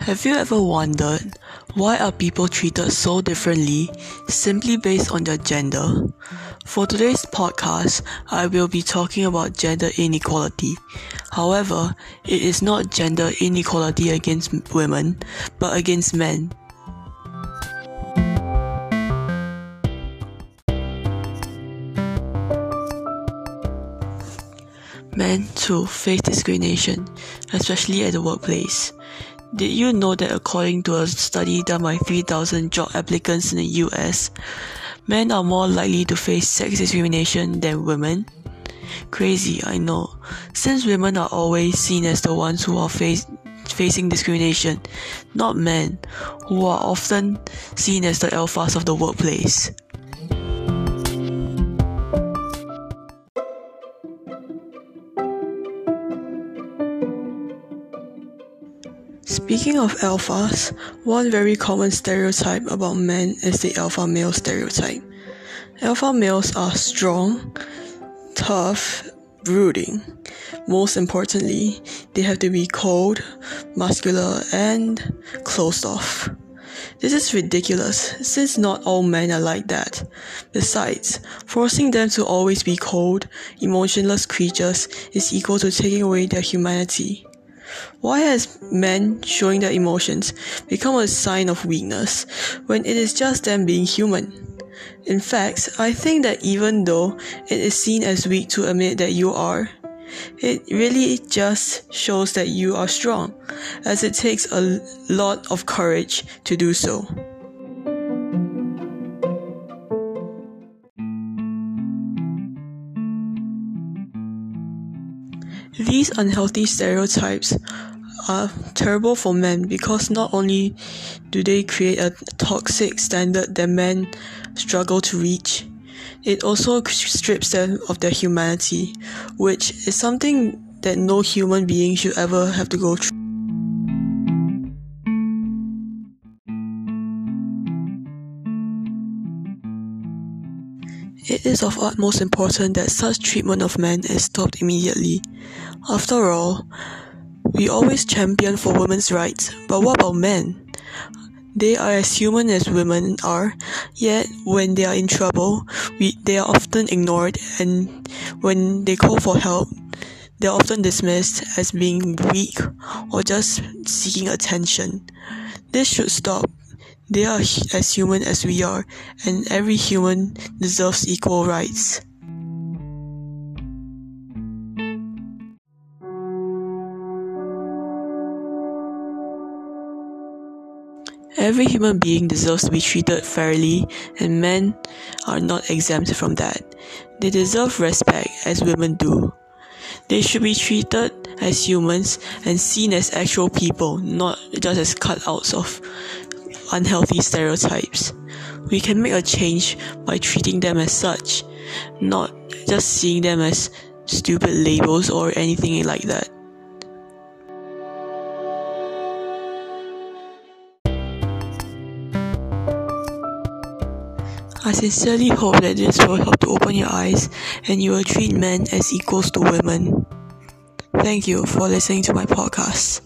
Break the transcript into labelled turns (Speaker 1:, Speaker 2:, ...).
Speaker 1: Have you ever wondered why are people treated so differently simply based on their gender? For today's podcast, I will be talking about gender inequality. However, it is not gender inequality against women, but against men. Men too face discrimination, especially at the workplace. Did you know that according to a study done by 3,000 job applicants in the US, men are more likely to face sex discrimination than women? Crazy, I know, since women are always seen as the ones who are face, facing discrimination, not men, who are often seen as the alphas of the workplace. Speaking of alphas, one very common stereotype about men is the alpha male stereotype. Alpha males are strong, tough, brooding. Most importantly, they have to be cold, muscular, and closed off. This is ridiculous since not all men are like that. Besides, forcing them to always be cold, emotionless creatures is equal to taking away their humanity. Why has men showing their emotions become a sign of weakness when it is just them being human? In fact, I think that even though it is seen as weak to admit that you are, it really just shows that you are strong, as it takes a lot of courage to do so. These unhealthy stereotypes are terrible for men because not only do they create a toxic standard that men struggle to reach, it also strips them of their humanity, which is something that no human being should ever have to go through. It is of utmost importance that such treatment of men is stopped immediately. After all, we always champion for women's rights, but what about men? They are as human as women are, yet when they are in trouble, we, they are often ignored, and when they call for help, they are often dismissed as being weak or just seeking attention. This should stop. They are as human as we are, and every human deserves equal rights. Every human being deserves to be treated fairly, and men are not exempt from that. They deserve respect as women do. They should be treated as humans and seen as actual people, not just as cutouts of unhealthy stereotypes. We can make a change by treating them as such, not just seeing them as stupid labels or anything like that. I sincerely hope that this will help to open your eyes and you will treat men as equals to women. Thank you for listening to my podcast.